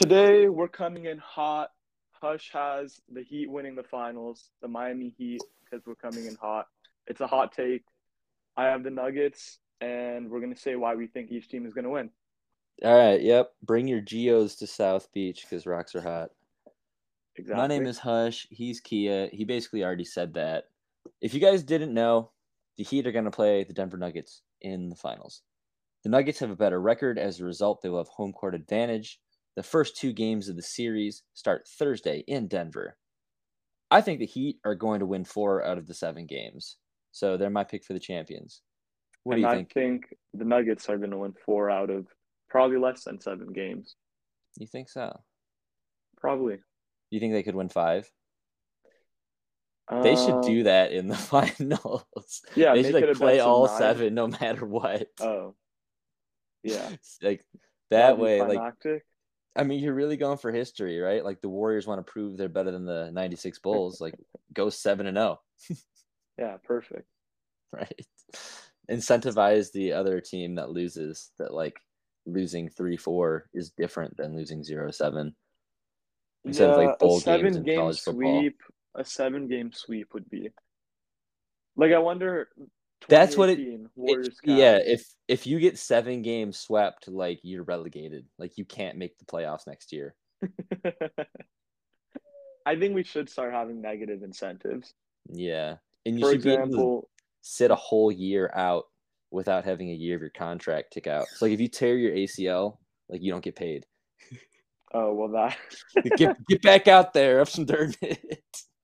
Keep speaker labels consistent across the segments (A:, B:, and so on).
A: Today we're coming in hot. Hush has the Heat winning the finals, the Miami Heat, because we're coming in hot. It's a hot take. I have the Nuggets, and we're gonna say why we think each team is gonna win.
B: All right. Yep. Bring your geos to South Beach because rocks are hot.
A: Exactly.
B: My name is Hush. He's Kia. He basically already said that. If you guys didn't know, the Heat are going to play the Denver Nuggets in the finals. The Nuggets have a better record. As a result, they will have home court advantage. The first two games of the series start Thursday in Denver. I think the Heat are going to win four out of the seven games. So they're my pick for the champions. What
A: and
B: do you
A: I
B: think?
A: think the Nuggets are gonna win four out of probably less than seven games.
B: You think so?
A: Probably.
B: You think they could win five? They should do
A: Um,
B: that in the finals.
A: Yeah,
B: they should like play all
A: nine.
B: seven no matter what.
A: Oh. Yeah.
B: Like
A: That'd
B: that
A: be
B: way, like. I mean, you're really going for history, right? Like the Warriors want to prove they're better than the '96 Bulls. Like go seven and zero, oh.
A: Yeah, perfect.
B: right? Incentivize the other team that loses. That like losing three four is different than losing zero seven. Instead of, like,
A: Yeah,
B: bowl
A: a
B: games
A: seven
B: in
A: game
B: college football.
A: sweep, a seven game sweep would be. Like I wonder.
B: That's what it-
A: 2018
B: It- yeah, if if you get seven games swept, like you're relegated. Like you can't make the playoffs next year.
A: I think we should start having negative incentives.
B: Yeah, and you
A: For
B: should be able to
A: example,
B: sit a whole year out without having a year of your contract tick out. So like if you tear your ACL, like you don't get paid.
A: oh well, that.
B: get get back out there, have some dirt.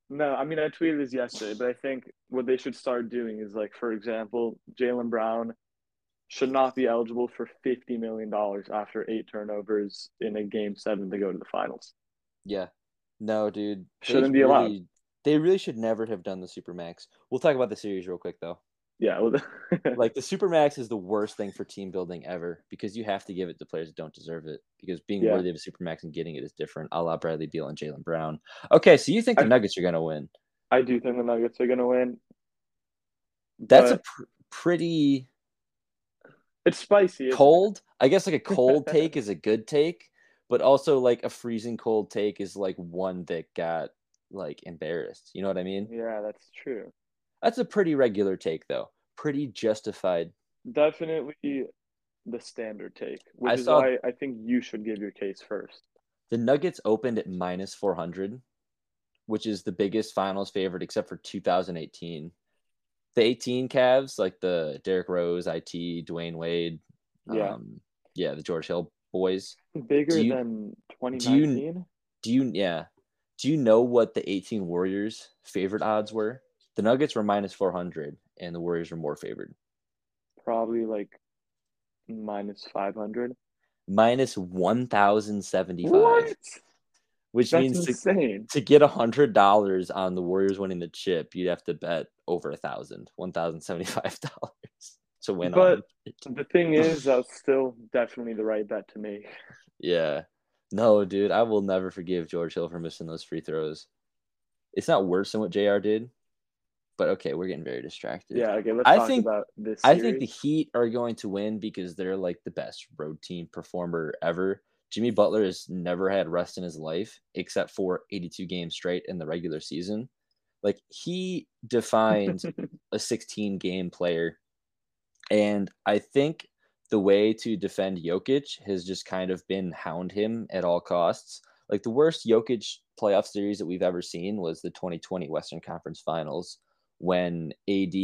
A: No, I mean I tweeted this yesterday, but I think what they should start doing is like, for example, Jaylen Brown should not be eligible for fifty million dollars after eight turnovers in a game seven to go to the finals.
B: Yeah, no, dude,
A: Shouldn't be allowed.
B: really- They really should never have done the supermax. We'll talk about the series real quick though.
A: Yeah,
B: Like the supermax is the worst thing for team building ever because you have to give it to players that don't deserve it. Because being
A: Yeah.
B: worthy of a supermax and getting it is different. A la Bradley Beal and Jaylen Brown. Okay, so you think the
A: I-
B: Nuggets are gonna win?
A: I do think the Nuggets are gonna win.
B: That's a pr- pretty
A: it's spicy. it?
B: cold. I guess like a cold take is a good take, but also like a freezing cold take is like one that got like embarrassed. You know what I mean?
A: Yeah, that's true.
B: That's a pretty regular take though. Pretty justified.
A: Definitely the standard take, which
B: I
A: is
B: saw-
A: why I think you should give your case first.
B: The Nuggets opened at minus 400, which is the biggest finals favorite except for 2018. The 18 Cavs, like the Derrick Rose, IT, Dwyane Wade,
A: Yeah.
B: um, yeah, the George Hill boys.
A: Bigger
B: you-
A: than
B: do you- Do you yeah? Do you know what the 18 Warriors favorite odds were? The Nuggets were minus 400 and the Warriors were more favored.
A: Probably like minus 500.
B: Minus 1075, What? which
A: That's
B: means to,
A: insane.
B: to get a hundred dollars on the Warriors winning the chip, you'd have to bet over a thousand, one thousand seventy-five dollars to win.
A: But-. The thing is, that's still definitely the right bet to make.
B: yeah, no, dude, I will never forgive George Hill for missing those free throws. It's not worse than what Jr. did, but okay, we're getting very distracted.
A: Yeah, okay, let's
B: I
A: talk
B: think-
A: about this.
B: I think the. Heat are going to win because they're like the best road team performer ever. Jimmy Butler has never had rest in his life except for 82 games straight in the regular season. Like he defined a 16 game player. And I think the way to defend Jokic has just kind of been hound him at all costs. Like the worst Jokic playoff series that we've ever seen was the 2020 Western Conference Finals when AD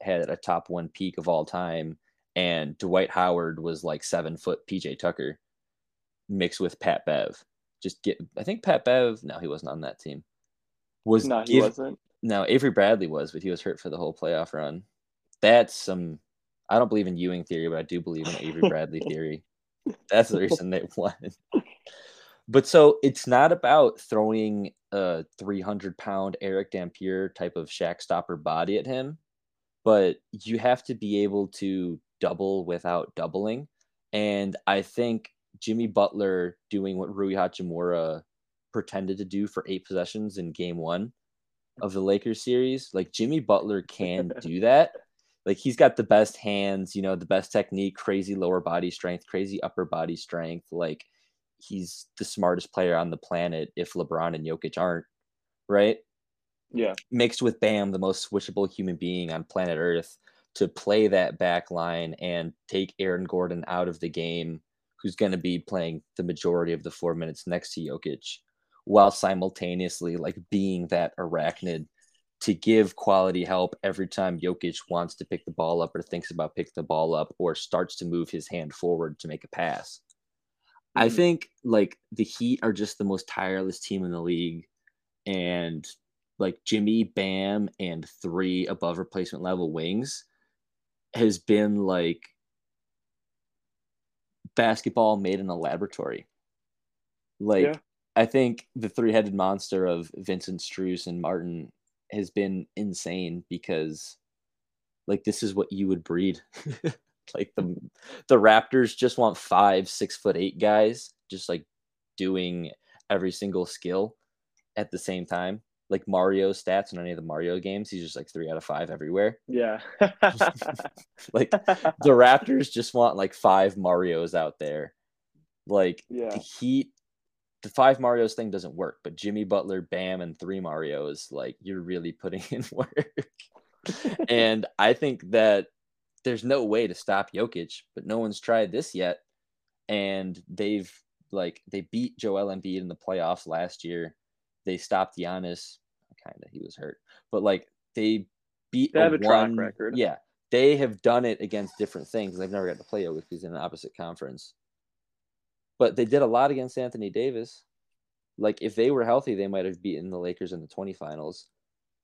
B: had a top one peak of all time and Dwight Howard was like seven foot PJ Tucker mixed with Pat Bev. Just get, I think Pat Bev, no, he wasn't on that team. Was
A: no, he
B: give-
A: wasn't.
B: no, Avery Bradley was, but he was hurt for the whole playoff run. That's some. I don't believe in Ewing theory, but I do believe in Avery Bradley theory. That's the reason they won. But so it's not about throwing a 300 pound Erick Dampier type of Shaq stopper body at him, but you have to be able to double without doubling. And I think Jimmy Butler doing what Rui Hachimura pretended to do for eight possessions in game one of the Lakers series. Like Jimmy Butler can do that. Like he's got the best hands, you know, the best technique, crazy lower body strength, crazy upper body strength. Like he's the smartest player on the planet if LeBron and Jokic aren't, right?
A: Yeah.
B: Mixed with Bam, the most switchable human being on planet Earth, to play that back line and take Aaron Gordon out of the game, who's going to be playing the majority of the four minutes next to Jokic, while simultaneously like being that arachnid to give quality help every time Jokic wants to pick the ball up or thinks about picking the ball up or starts to move his hand forward to make a pass. Mm-hmm. I think like the Heat are just the most tireless team in the league. And like Jimmy, Bam, and three above replacement level wings has been like basketball made in a laboratory. Like yeah. I think the three-headed monster of Vincent Strus and Martin has been insane because like this is what you would breed. like the the Raptors just want five, six foot eight guys just like doing every single skill at the same time. Like Mario stats in any of the Mario games, he's just like three out of five everywhere.
A: Yeah.
B: like the Raptors just want like five Marios out there. Like yeah. the Heat the five Mario's thing doesn't work, but Jimmy Butler, Bam, and three Mario's, like you're really putting in work. and I think that there's no way to stop Jokic, but no one's tried this yet. And they've like they beat Joel Embiid in the playoffs last year. They stopped Giannis, kind of he was hurt, but like they beat.
A: They have a, one, track record.
B: Yeah, they have done it against different things. They've never got to play Jokic because he's in an opposite conference but they did a lot against Anthony Davis. Like if they were healthy, they might have beaten the Lakers in the 20 finals.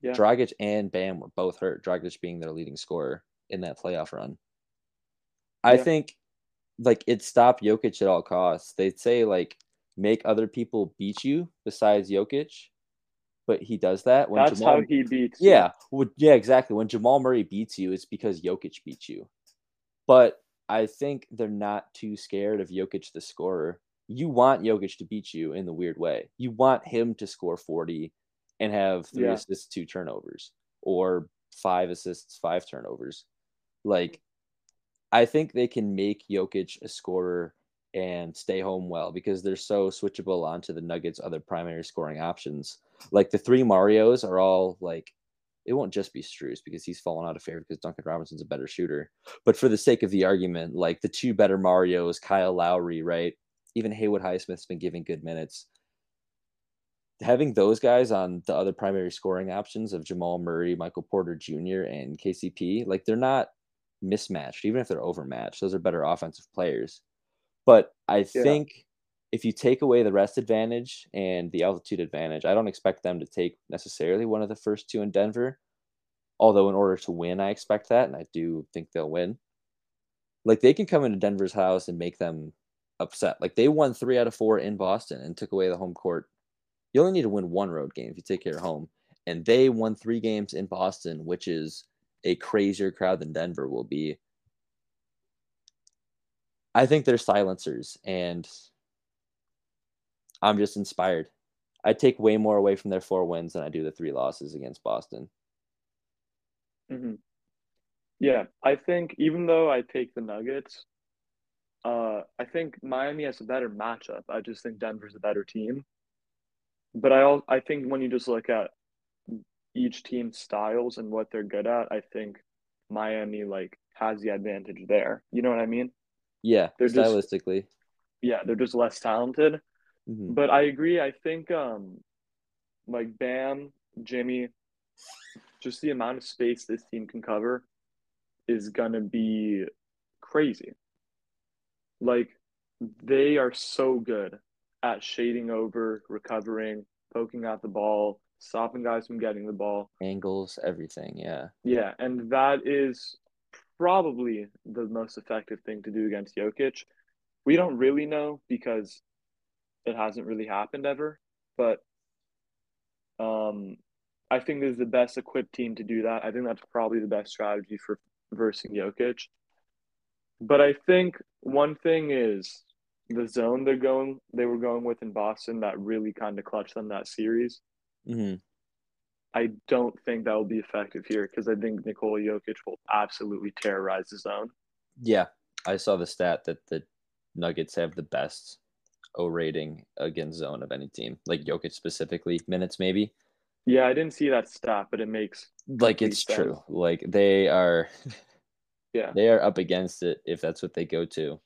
B: Yeah. Dragic and Bam were both hurt. Dragic being their leading scorer in that playoff run. I think like it stopped Jokic at all costs. They'd say like make other people beat you besides Jokic, but he does that
A: when That's Jamal, how he beats.
B: Yeah, well, yeah, exactly. When Jamal Murray beats you, it's because Jokic beats you. But I think they're not too scared of Jokic the scorer. You want Jokic to beat you in the weird way. You want him to score 40 and have three yeah. assists, two turnovers, or five assists, five turnovers. Like, I think they can make Jokic a scorer and stay home well because they're so switchable onto the Nuggets' other primary scoring options. Like the three Marios are all like it won't just be Strus because he's fallen out of favor because Duncan Robinson's a better shooter. But for the sake of the argument, like the two better Marios, Kyle Lowry, right? Even Haywood Highsmith's been giving good minutes. Having those guys on the other primary scoring options of Jamal Murray, Michael Porter Jr., and KCP, like they're not mismatched, even if they're overmatched. Those are better offensive players. But I yeah. think if you take away the rest advantage and the altitude advantage, I don't expect them to take necessarily one of the first two in Denver. Although, in order to win, I expect that, and I do think they'll win. Like, they can come into Denver's house and make them upset. Like, they won three out of four in Boston and took away the home court. You only need to win one road game if you take care of home. And they won three games in Boston, which is a crazier crowd than Denver will be. I think they're silencers, and I'm just inspired. I take way more away from their four wins than I do the three losses against Boston.
A: Mm-hmm. Yeah, I think even though I take the Nuggets, uh, I think Miami has a better matchup. I just think Denver's a better team. But I I think when you just look at each team's styles and what they're good at, I think Miami like has the advantage there. You know what I mean?
B: Yeah, they're stylistically.
A: Just, yeah, they're just less talented. Mm-hmm. But I agree. I think um, like Bam, Jimmy, just the amount of space this team can cover is gonna be crazy. Like they are so good at shading over, recovering, poking out the ball, stopping guys from getting the ball,
B: angles, everything. Yeah.
A: Yeah, and that is probably the most effective thing to do against Jokic. We don't really know because it hasn't really happened ever, but um, I think this is the best equipped team to do that. I think that's probably the best strategy for versing Jokic. But I think one thing is the zone they're going they were going with in Boston that really kind of clutched them that series.
B: Mm-hmm.
A: I don't think that will be effective here because I think Nikola Jokic will absolutely terrorize the zone.
B: Yeah, I saw the stat that the Nuggets have the best O rating against zone of any team, like Jokic specifically, minutes maybe.
A: Yeah, I didn't see that stat, but it makes
B: like it's true. Like they are
A: yeah.
B: They are up against it if that's what they go to.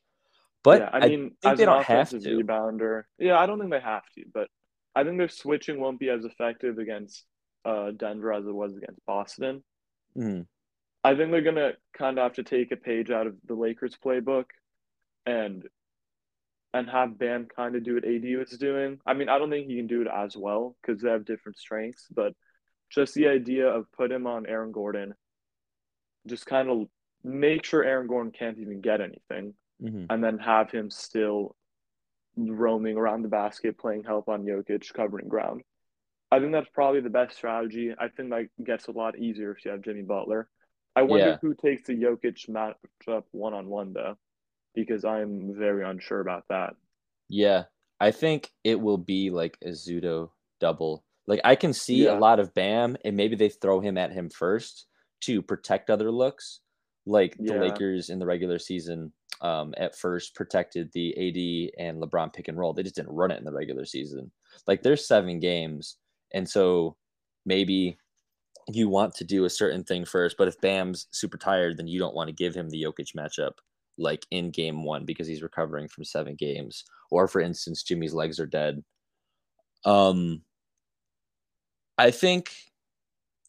B: But yeah, I mean, I think they don't have to.
A: Rebounder, yeah, I don't think they have to, but I think their switching won't be as effective against uh, Denver as it was against Boston.
B: Mm-hmm.
A: I think they're gonna kind of have to take a page out of the Lakers playbook, and and have Bam kind of do what AD was doing. I mean, I don't think he can do it as well because they have different strengths, but just the idea of put him on Aaron Gordon, just kind of make sure Aaron Gordon can't even get anything,
B: mm-hmm.
A: and then have him still roaming around the basket, playing help on Jokic, covering ground. I think that's probably the best strategy. I think that gets a lot easier if you have Jimmy Butler. I wonder yeah. who takes the Jokic matchup one on one though, because I'm very unsure about that.
B: Yeah, I think it will be like a pseudo double. Like I can see yeah. a lot of Bam, and maybe they throw him at him first to protect other looks, like yeah. the Lakers in the regular season. Um, at first protected the AD and LeBron pick and roll. They just didn't run it in the regular season. Like there's seven games, and so maybe you want to do a certain thing first. But if Bam's super tired, then you don't want to give him the Jokic matchup like in game one because he's recovering from seven games. Or for instance, Jimmy's legs are dead. Um I think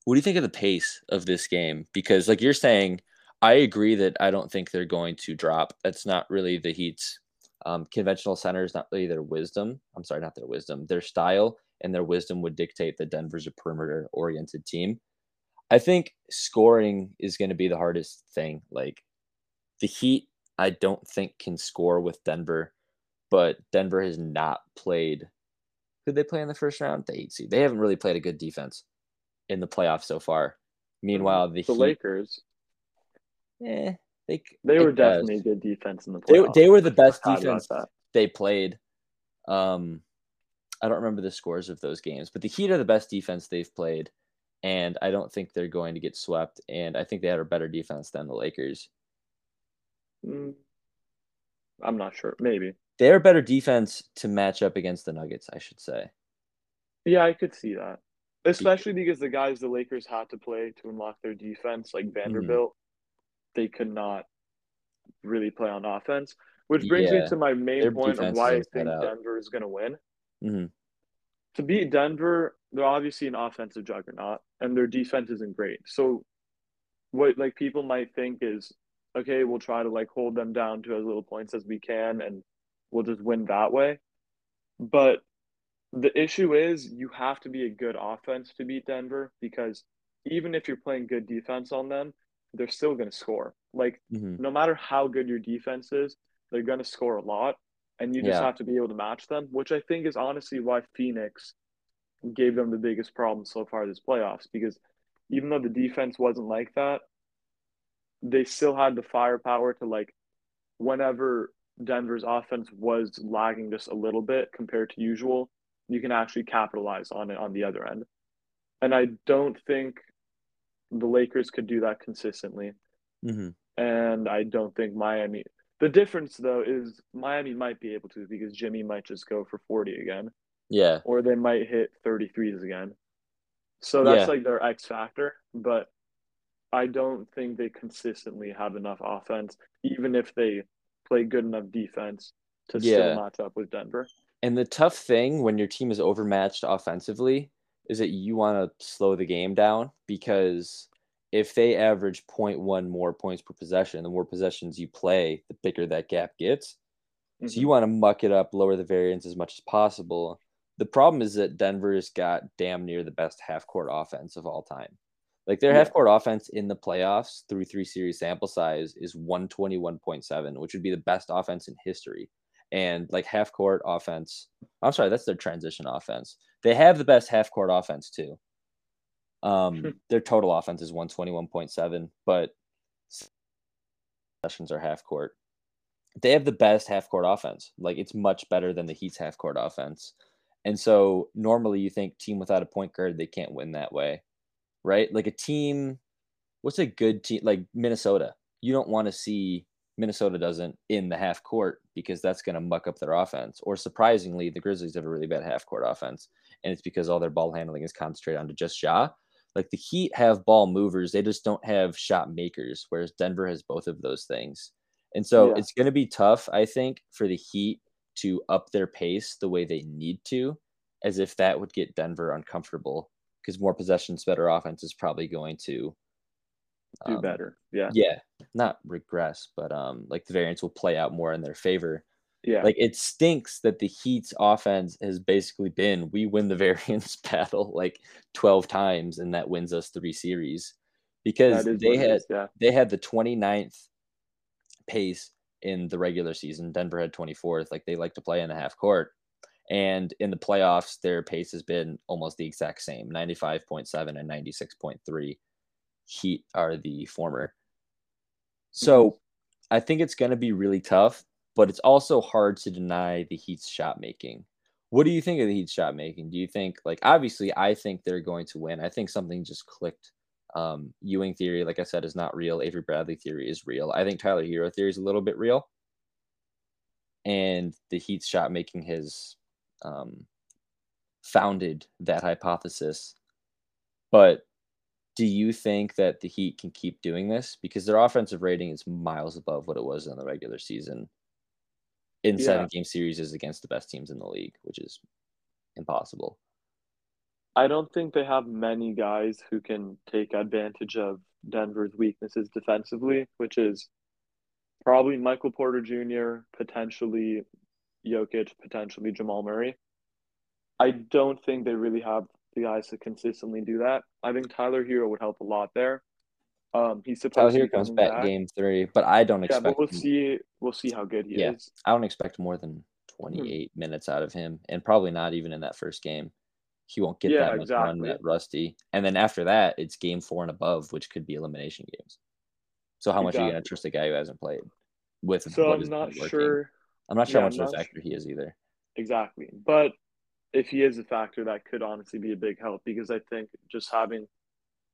B: what do you think of the pace of this game? Because like you're saying, I agree that I don't think they're going to drop. That's not really the Heat's um, conventional center is not really their wisdom. I'm sorry, not their wisdom. Their style and their wisdom would dictate that Denver's a perimeter oriented team. I think scoring is going to be the hardest thing. Like the Heat, I don't think can score with Denver, but Denver has not played. Who they play in the first round? The eight seed. They haven't really played a good defense in the playoffs so far. Meanwhile, the,
A: the
B: Heat,
A: Lakers,
B: eh, they
A: they were definitely a good defense in the playoffs.
B: They, they were the best defense they played. Um, I don't remember the scores of those games, but the Heat are the best defense they've played and I don't think they're going to get swept. And I think they had a better defense than the Lakers.
A: Mm, I'm not sure. Maybe
B: they're better defense to match up against the Nuggets. I should say.
A: Yeah, I could see that, especially because the guys the Lakers had to play to unlock their defense, like mm-hmm. Vanderbilt. They could not really play on offense. Which brings yeah, me to my main point of why I think Denver is going to win.
B: Mm-hmm.
A: To beat Denver, they're obviously an offensive juggernaut and their defense isn't great. So what like people might think is okay, we'll try to like hold them down to as little points as we can and we'll just win that way. But the issue is you have to be a good offense to beat Denver because even if you're playing good defense on them, they're still going to score. Like
B: mm-hmm.
A: no matter how good your defense is, they're going to score a lot and you just yeah. have to be able to match them, which I think is honestly why Phoenix gave them the biggest problem so far this playoffs because even though the defense wasn't like that, they still had the firepower to like whenever Denver's offense was lagging just a little bit compared to usual, you can actually capitalize on it on the other end. And I don't think the Lakers could do that consistently.
B: Mm-hmm.
A: And I don't think Miami. The difference though is Miami might be able to because Jimmy might just go for 40 again.
B: Yeah.
A: Or they might hit 33s again. So that's yeah. like their X factor, but I don't think they consistently have enough offense, even if they play good enough defense to yeah. still match up with Denver.
B: And the tough thing when your team is overmatched offensively is that you want to slow the game down because if they average 0.1 more points per possession, the more possessions you play, the bigger that gap gets. Mm-hmm. So you want to muck it up, lower the variance as much as possible. The problem is that Denver's got damn near the best half court offense of all time. Like their yeah. half court offense in the playoffs through three series sample size is 121.7, which would be the best offense in history. And like half court offense, I'm sorry, that's their transition offense. They have the best half court offense too. Um, their total offense is 121.7, but sessions are half court. They have the best half court offense. Like it's much better than the Heat's half court offense. And so normally you think team without a point guard, they can't win that way, right? Like a team, what's a good team? Like Minnesota. You don't want to see Minnesota doesn't in the half court because that's going to muck up their offense. Or surprisingly, the Grizzlies have a really bad half court offense, and it's because all their ball handling is concentrated onto just Ja. Like the Heat have ball movers, they just don't have shot makers, whereas Denver has both of those things. And so
A: Yeah.
B: it's going to be tough, I think, for the Heat to up their pace the way they need to, as if that would get Denver uncomfortable because more possessions, better offense is probably going to
A: Do
B: um,
A: better. Yeah.
B: yeah, not regress, but um, like the variance will play out more in their favor.
A: Yeah.
B: Like it stinks that the Heat's offense has basically been we win the variance battle like 12 times and that wins us three series because they had
A: is, yeah.
B: they had the 29th pace in the regular season. Denver had 24th. Like they like to play in the half court. And in the playoffs, their pace has been almost the exact same 95.7 and 96.3. Heat are the former. So I think it's going to be really tough, but it's also hard to deny the Heat's shot making. What do you think of the Heat's shot making? Do you think, like, obviously, I think they're going to win. I think something just clicked. Um, Ewing theory, like I said, is not real. Avery Bradley theory is real. I think Tyler Herro theory is a little bit real. And the Heat's shot making has um, founded that hypothesis. But do you think that the Heat can keep doing this? Because their offensive rating is miles above what it was in the regular season in
A: Yeah.
B: seven game series is against the best teams in the league, which is impossible.
A: I don't think they have many guys who can take advantage of Denver's weaknesses defensively, which is probably Michael Porter Jr., potentially Jokic, potentially Jamal Murray. I don't think they really have the guys to consistently do that. I think Tyler Herro would help a lot there. Um, he's
B: Tyler
A: supposed to
B: here comes back,
A: back.
B: game three, but I don't
A: Yeah,
B: expect.
A: but we'll
B: him-
A: see. We'll see how good he
B: Yeah.
A: is.
B: I don't expect more than 28 minutes out of him, and probably not even in that first game. He won't get
A: Yeah,
B: that much run that rusty. And then after that, it's game four and above, which could be elimination games. So how much are you gonna trust a guy who hasn't played with
A: So I'm not sure.
B: I'm not sure how much of a factor he is either.
A: Exactly. But if he is a factor, that could honestly be a big help because I think just having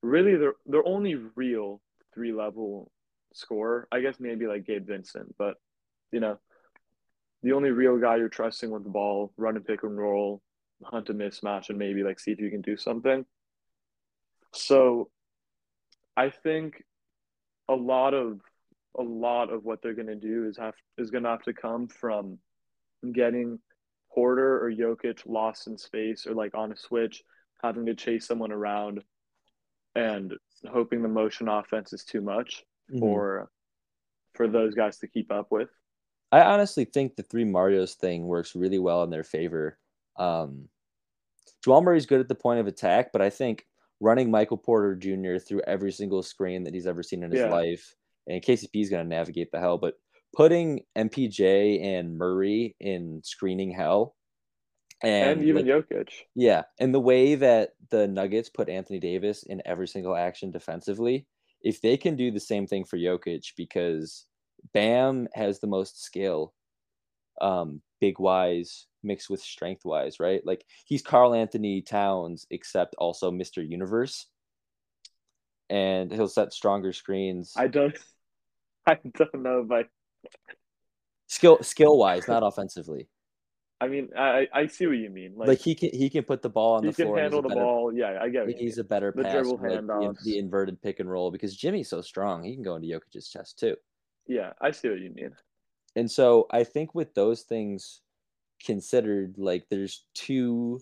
A: really their their only real three level scorer, I guess maybe like Gabe Vincent, but you know, the only real guy you're trusting with the ball, run and pick and roll, hunt a mismatch, and maybe like see if you can do something. So I think a lot of a lot of what they're gonna do is have is gonna have to come from getting Porter or Jokic lost in space or like on a switch, having to chase someone around and hoping the motion offense is too much
B: Mhm.
A: for for those guys to keep up with.
B: I honestly think the three Mario's thing works really well in their favor. Um, Jamal Murray's good at the point of attack, but I think running Michael Porter Jr. through every single screen that he's ever seen in his
A: Yeah.
B: life, and KCP is going to navigate the hell, but putting MPJ and Murray in screening hell, and,
A: And, even
B: like,
A: Jokic.
B: yeah, and the way that the Nuggets put Anthony Davis in every single action defensively, if they can do the same thing for Jokic, because Bam has the most skill, um, big wise mixed with strength wise, right? Like he's Karl-Anthony Towns, except also Mr. Universe. And he'll set stronger screens.
A: I don't I don't know if I
B: skill skill wise, not offensively.
A: I mean I I see what you mean.
B: Like,
A: Like,
B: he can he can put the ball on the floor. he's a
A: handle the
B: better
A: ball. Yeah, I get you
B: He's a better
A: The
B: passer, like the, inverted pick and roll because Jimmy's so strong. He can go into Jokic's chest too.
A: Yeah, I see what you mean.
B: And so I think with those things considered, like there's two.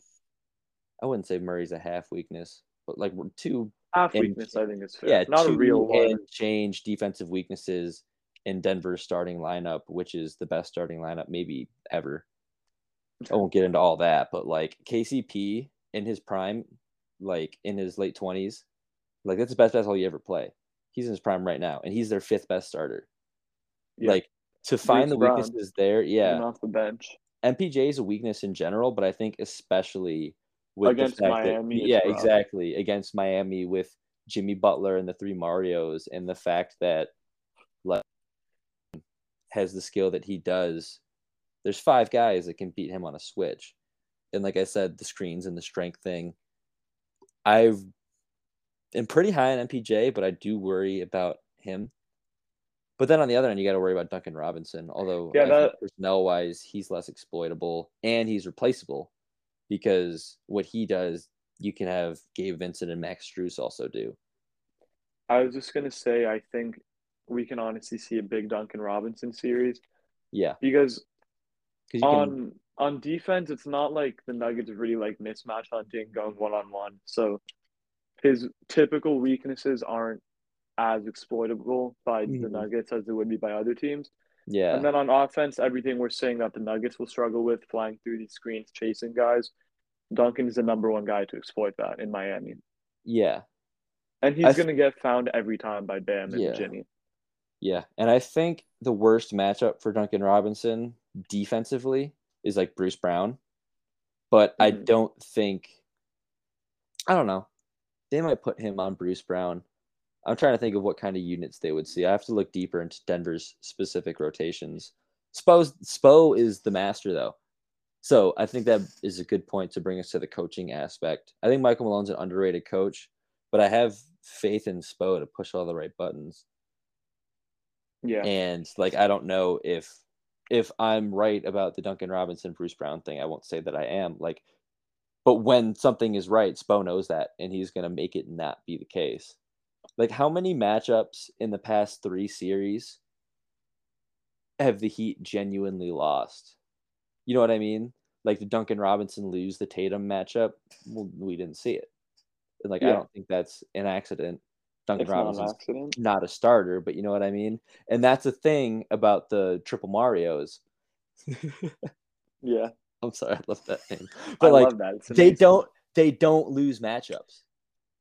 B: I wouldn't say Murray's a half weakness, but like two,
A: Half
B: And-
A: weakness, I think is fair.
B: yeah,
A: Not
B: two
A: a real one.
B: change defensive weaknesses in Denver's starting lineup, which is the best starting lineup maybe ever. I won't get into all that, but like KCP in his prime, like in his late twenties, like that's the best basketball you ever play. He's in his prime right now, and he's their fifth best starter.
A: Yeah.
B: Like to find
A: Bruce
B: the
A: Brown,
B: weaknesses there, yeah.
A: Off the bench.
B: MPJ is a weakness in general, but I think especially with
A: Against Miami,
B: that yeah,
A: rough.
B: exactly against Miami with Jimmy Butler and the three Mario's, and the fact that has the skill that he does. There's five guys that can beat him on a switch, and like I said, the screens and the strength thing. I've am pretty high on MPJ, but I do worry about him But then on the other end, you got to worry about Duncan Robinson. Although,
A: Yeah, that-
B: personnel wise, he's less exploitable and he's replaceable because what he does, you can have Gabe Vincent and Max Strus also do.
A: I was just gonna say, I think we can honestly see a big Duncan Robinson series
B: Yeah,
A: because
B: you can.
A: on on defense, it's not like the Nuggets really like mismatch hunting, going one on one. So his typical weaknesses aren't as exploitable by the
B: Mhm.
A: Nuggets as they would be by other teams.
B: Yeah,
A: And then on offense, everything we're saying that the Nuggets will struggle with, flying through these screens, chasing guys, Duncan is the number one guy to exploit that in Miami.
B: yeah,
A: And he's going to get found every time by Bam and
B: Yeah.
A: Jimmy.
B: Yeah. And I think the worst matchup for Duncan Robinson defensively is like Bruce Brown, but I
A: Mhm.
B: don't think. I don't know. They might put him on Bruce Brown. I'm trying to think of what kind of units they would see. I have to look deeper into Denver's specific rotations. Spo's Spo is the master though. So I think that is a good point to bring us to the coaching aspect. I think Michael Malone's an underrated coach, but I have faith in Spo to push all the right buttons.
A: Yeah.
B: And like I don't know if if I'm right about the Duncan Robinson Bruce Brown thing. I won't say that I am. Like but when something is right, Spo knows that and he's gonna make it not be the case. Like how many matchups in the past three series have the Heat genuinely lost? You know what I mean? Like the Duncan Robinson lose the Tatum matchup. Well, we didn't see it. And like I don't think that's an accident. Duncan
A: It's not
B: Robinson's
A: accident.
B: not a starter, but you know what I mean? And that's the thing about the triple Marios.
A: Yeah.
B: I'm sorry, I love that name.
A: I
B: But like
A: love that.
B: They don't they don't lose matchups,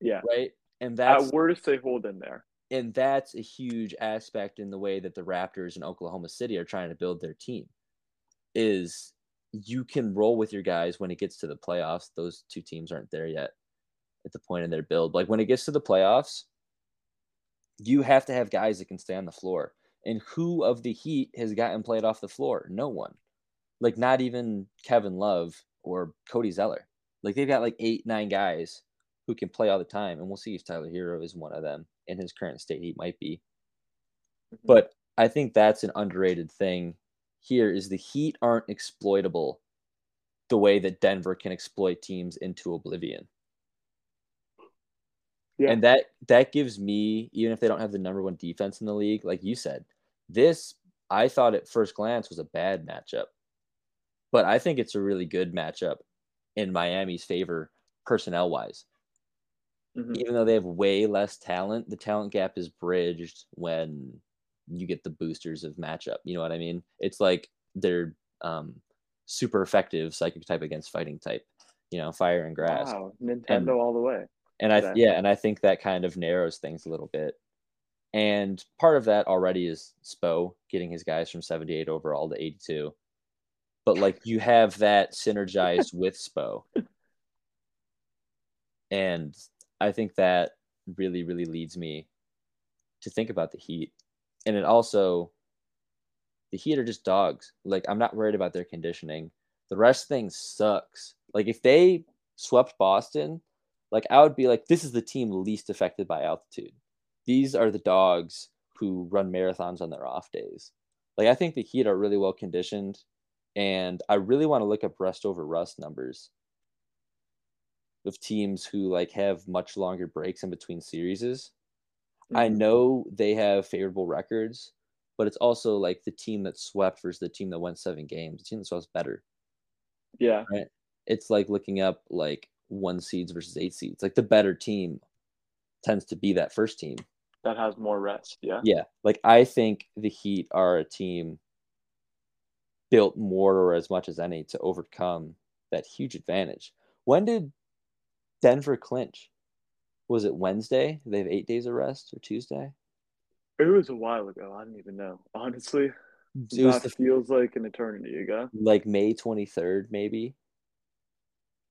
A: Yeah.
B: right? And that's
A: At worst, they hold in there.
B: and that's a huge aspect in the way that the Raptors in Oklahoma City are trying to build their team. Is you can roll with your guys when it gets to the playoffs. Those two teams aren't there yet at the point in their build. Like when it gets to the playoffs, you have to have guys that can stay on the floor. And who of the Heat has gotten played off the floor? No one. Like not even Kevin Love or Cody Zeller. Like they've got like eight, nine guys who can play all the time. And we'll see if Tyler Herro is one of them. In his current state, he might be.
A: Mhm.
B: But I think that's an underrated thing here is the Heat aren't exploitable the way that Denver can exploit teams into oblivion.
A: Yeah.
B: And that that gives me, even if they don't have the number one defense in the league, like you said, this I thought at first glance was a bad matchup. But I think it's a really good matchup in Miami's favor personnel wise.
A: Mhm.
B: Even though they have way less talent, the talent gap is bridged when you get the boosters of matchup. You know what I mean? It's like they're um, super effective psychic type against fighting type. You know, fire and grass.
A: Wow. Nintendo all the way.
B: And I
A: today.
B: yeah, and I think that kind of narrows things a little bit. And part of that already is Spo getting his guys from 78 overall to 82. But like you have that synergized with Spo. And I think that really, really leads me to think about the Heat. And it also the Heat are just dogs. Like I'm not worried about their conditioning. The rest thing sucks. Like if they swept Boston, like I would be like, this is the team least affected by altitude. These are the dogs who run marathons on their off days. Like I think the Heat are really well conditioned, and I really want to look up rust over rust numbers of teams who like have much longer breaks in between series. I
A: Mhm.
B: know they have favorable records, but it's also like the team that swept versus the team that went seven games. The team that swept better.
A: Yeah.
B: It's like looking up like one seeds versus eight seeds. Like the better team tends to be that first team.
A: That has more rest. Yeah.
B: Yeah. Like I think the Heat are a team built more or as much as any to overcome that huge advantage. When did Denver clinch? Was it Wednesday? They have eight days of rest or Tuesday?
A: It was a while ago. I don't even know. Honestly,
B: It the
A: feels like an eternity ago.
B: like May 23rd, maybe.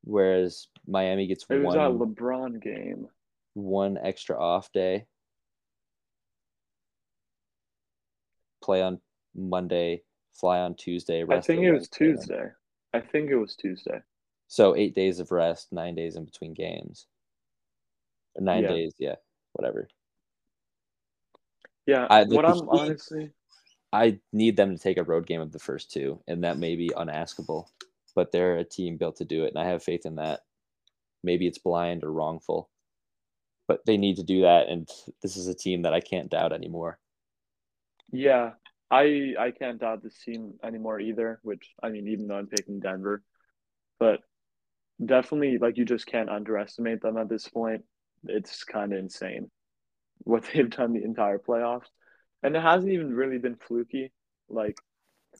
B: Whereas Miami gets
A: It was
B: one
A: LeBron game.
B: one extra off day. Play on Monday, fly on Tuesday.
A: I think it was. Tuesday. I think it was Tuesday.
B: So eight days of rest, nine days in between games. Nine
A: Yeah.
B: days, yeah, whatever.
A: Yeah,
B: I-
A: what I'm honestly
B: I need them to take a road game of the first two, and that may be unaskable, but they're a team built to do it, and I have faith in that. Maybe it's blind or wrongful, but they need to do that, and this is a team that I can't doubt anymore.
A: Yeah, I I can't doubt this team anymore either. Which I mean, even though I'm picking Denver, but definitely like you just can't underestimate them at this point. It's kind of insane what they've done the entire playoffs, and it hasn't even really been fluky. Like,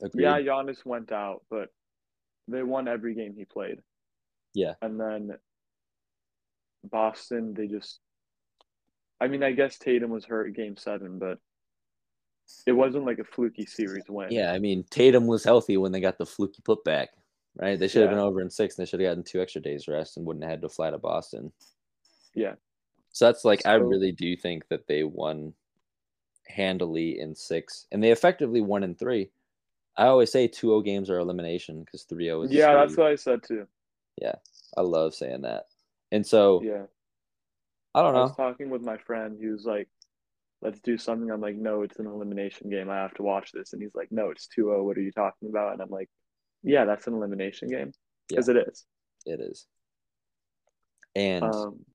B: Agreed.
A: yeah, Giannis went out, but they won every game he played.
B: Yeah.
A: and then Boston, they just. I mean, I guess Tatum was hurt game seven, but it wasn't like a fluky series win.
B: Yeah, I mean Tatum was healthy when they got the fluky putback, right? They should have
A: Yeah.
B: been over in six, and they should have gotten two extra days rest and wouldn't have had to fly to Boston.
A: Yeah.
B: So that's like I really do think that they won handily in six, and they effectively won in three. I always say 2-0 games are elimination because 3-0 is
A: Yeah, that's what I said too. Yeah.
B: I love saying that. And so
A: Yeah.
B: I don't know.
A: I was talking with my friend. He was like, let's do something. I'm like, no, it's an elimination game. I have to watch this. And he's like, no, it's 2 0. What are you talking about? And I'm like, yeah, that's an elimination game. Because it is.
B: It is. And
A: Um,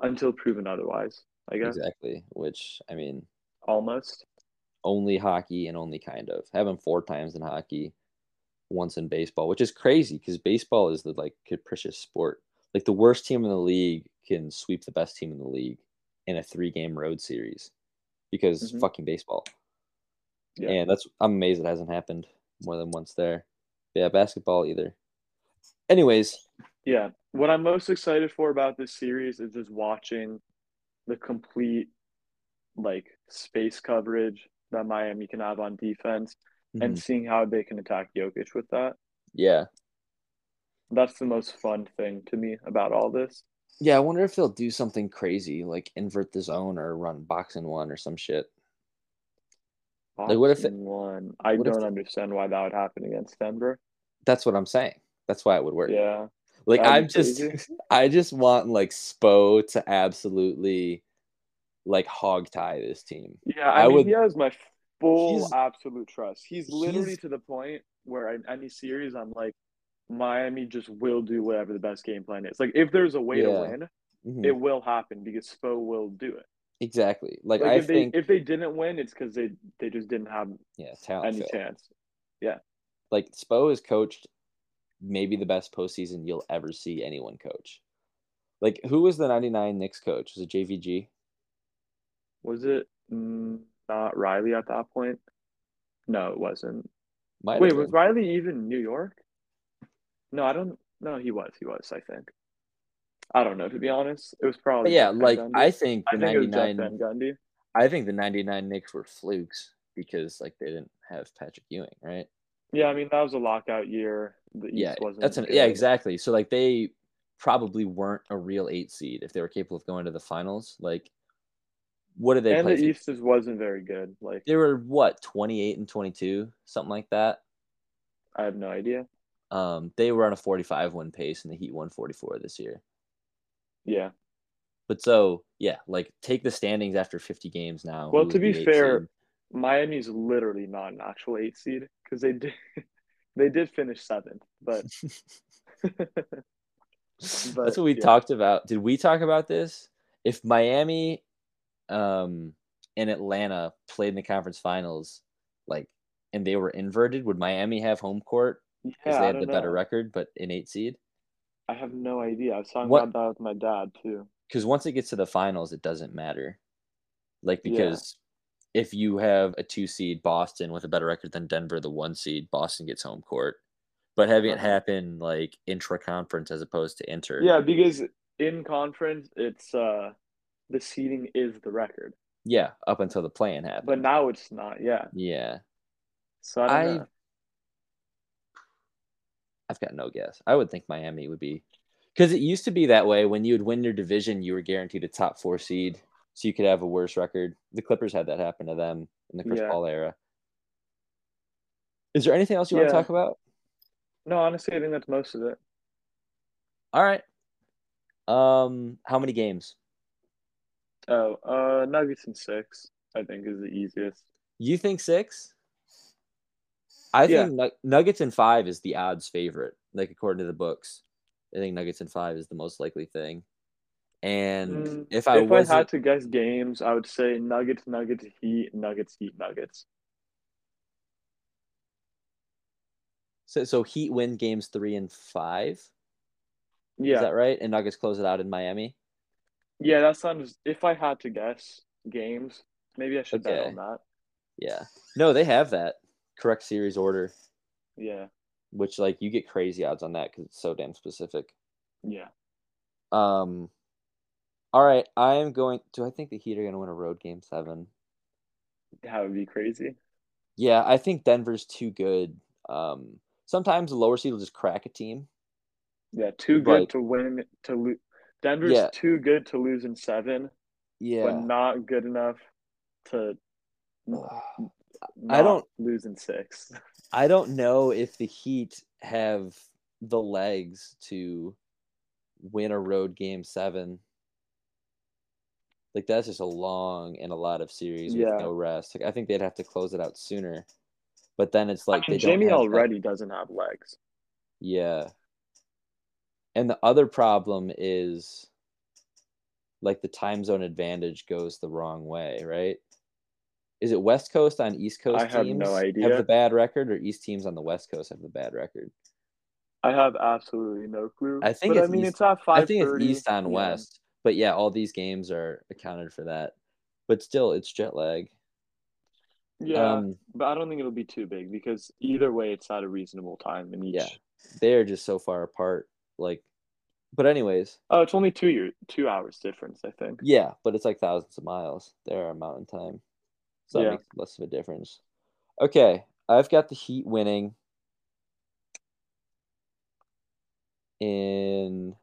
A: until proven otherwise, I guess.
B: exactly, which I mean,
A: Almost.
B: Only hockey and only kind of having four times in hockey, once in baseball, which is crazy because baseball is the like capricious sport. Like the worst team in the league can sweep the best team in the league in a three game road series because
A: Mhm.
B: fucking baseball.
A: Yeah.
B: And that's I'm amazed it hasn't happened more than once there. But yeah, basketball either. Anyways,
A: Yeah. What I'm most excited for about this series is just watching the complete like space coverage that Miami can have on defense and
B: mhm,
A: seeing how they can attack Jokic with that.
B: yeah.
A: That's the most fun thing to me about all this.
B: Yeah, I wonder if they'll do something crazy like invert the zone or run box and one or some shit. Like, what if it-
A: one? I don't understand why that would happen against Denver.
B: That's what I'm saying. That's why it would work.
A: Yeah.
B: Like I'm just
A: crazy.
B: I just want like Spo to absolutely like hog tie this team.
A: Yeah, I,
B: I
A: mean,
B: would-
A: he has my full absolute trust. He's literally
B: he's-
A: to the point where in any series, I'm like, Miami just will do whatever the best game plan is. Like, if there's a way to
B: Yeah.
A: win,
B: Mhm.
A: it will happen because Spo will do it.
B: Exactly. Like,
A: Like,
B: I
A: if
B: think
A: they if they didn't win, it's because they they just didn't have
B: yeah,
A: any chance.
B: Yeah, like Spo has coached maybe the best postseason you'll ever see anyone coach. Like who was the 99 Knicks coach? Was it JVG?
A: Was it mm, not Riley at that point? No, it wasn't.
B: Might
A: Wait, was. Riley even New York? No, I don't. No, he was. He was. I think. I don't know to be honest. It was probably.
B: But yeah,
A: Jeff
B: like
A: Gundy.
B: I think the
A: I think it was Jeff
B: 99
A: Van Gundy.
B: I think the 99 Knicks were flukes because like they didn't have Patrick Ewing, right?
A: Yeah, I mean that was a lockout year. The East
B: yeah,
A: wasn't.
B: that's an yeah, exactly. So like they probably weren't a real eight seed if they were capable of going to the finals. Like, what did they
A: And the East just wasn't very good. Like
B: They were what twenty eight and twenty two, something like that.
A: I have no idea.
B: Um, they were on a forty five win pace, and the Heat won forty four this year.
A: Yeah.
B: But so yeah, like take the standings after fifty games now.
A: Well, to be fair,
B: seed?
A: Miami's literally not an actual eight seed because they did. They did finish seventh, but
B: That's what we
A: yeah.
B: talked about. Did we talk about this? If Miami um and Atlanta played in the conference finals, like and they were inverted, would Miami have home court because
A: yeah,
B: they had the
A: don't
B: better record, but an eight seed?
A: I have no idea. I was talking
B: What-
A: about that with my dad too.
B: Because once it gets to the finals, it doesn't matter. Like
A: Yeah.
B: because if you have a two seed Boston with a better record than Denver, the one seed, Boston gets home court. But having it
A: Uh-huh.
B: happen like intra conference as opposed to inter.
A: Yeah, because in conference, it's uh the seeding is the record,
B: Yeah, up until the plan happened.
A: but now it's not. Yeah,
B: yeah.
A: so I
B: I-. I've got no guess. I would think Miami would be because it used to be that way. When you would win your division, you were guaranteed a top four seed, so you could have a worse record. The Clippers had that happen to them in the Chris
A: Yeah.
B: Paul era. Is there anything else you want to talk about?
A: No, honestly, I think that's most of it.
B: All right. Um, how many games?
A: Oh, uh, Nuggets in six. I think is the easiest.
B: You think six? I think Nu- Nuggets in five is the odds favorite, like according to the books. I think Nuggets in five is the most likely thing. And
A: Mm,
B: if I
A: if I had to guess games, I would say Nuggets, Nuggets, Heat, Nuggets, Heat, Nuggets.
B: so, so Heat win games three and five.
A: Yeah,
B: Is that right? And Nuggets close it out in Miami.
A: Yeah, that sounds. If I had to guess games, maybe I should bet
B: Okay.
A: on that.
B: Yeah. No, they have that correct series order,
A: Yeah,
B: which like you get crazy odds on that because it's so damn specific.
A: yeah.
B: Um. All right, I am going. Do I think the Heat are going to win a road game seven?
A: That would be crazy.
B: Yeah, I think Denver's too good. Um, sometimes the lower seed will just crack a team.
A: Yeah, too good
B: Like-
A: to win to lose. Denver's
B: Yeah.
A: too good to lose in seven,
B: Yeah.
A: but not good enough to
B: I don't-
A: lose in six.
B: I don't know if the Heat have the legs to win a road game seven. Like that's just a long and a lot of series
A: Yeah.
B: with no rest. Like, I think they'd have to close it out sooner. But then it's like
A: I mean,
B: they don't
A: Jamie already doesn't have legs.
B: Yeah. And the other problem is like the time zone advantage goes the wrong way, right? Is it West Coast on East Coast
A: I have
B: teams
A: no
B: have
A: idea.
B: the bad record or East teams on the West Coast have the bad record?
A: I have absolutely no clue.
B: I think
A: but I
B: it's
A: mean,
B: East-
A: it's at five.
B: I think it's East on West. But yeah, all these games are accounted for that. But still it's jet lag.
A: Yeah,
B: Um
A: but I don't think it'll be too big because either way, it's not a reasonable time in each.
B: Yeah. they're just so far apart. Like but anyways,
A: Oh, it's only two year, two hours difference, I think.
B: Yeah, but it's like thousands of miles. There are mountain time. So that makes less of a difference. Okay. I've got the Heat winning in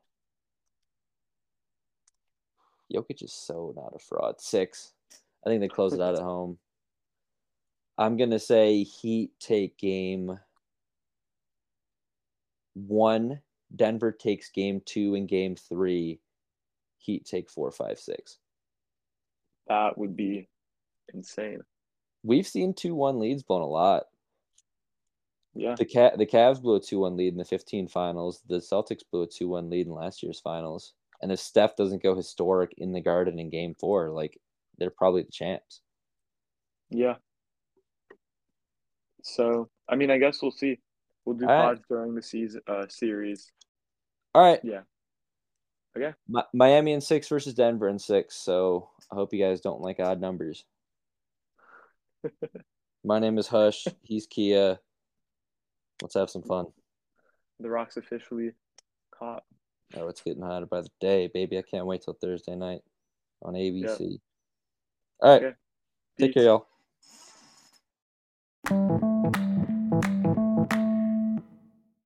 B: Jokic is so not a fraud. Six. I think they close it out at home. I'm gonna say Heat take game one. Denver takes game two and game three. Heat take four, five, six.
A: That would be insane.
B: We've seen two one leads blown a lot.
A: Yeah,
B: The cat the Cavs blew a two one lead in the 15 finals. The Celtics blew a two one lead in last year's finals. And if Steph doesn't go historic in the Garden in Game Four, like they're probably the champs.
A: yeah. So, I mean, I guess we'll see. We'll do
B: All right.
A: pods during the season uh, series.
B: All right,
A: Yeah. Okay.
B: Mi- Miami in six versus Denver in six. So I hope you guys don't like odd numbers. My name is Hush. He's Kia. Let's have some fun.
A: The Rock's officially caught.
B: Oh, it's getting hotter by the day, baby. I can't wait till Thursday night on ABC. All right.
A: Okay.
B: Take care, y'all.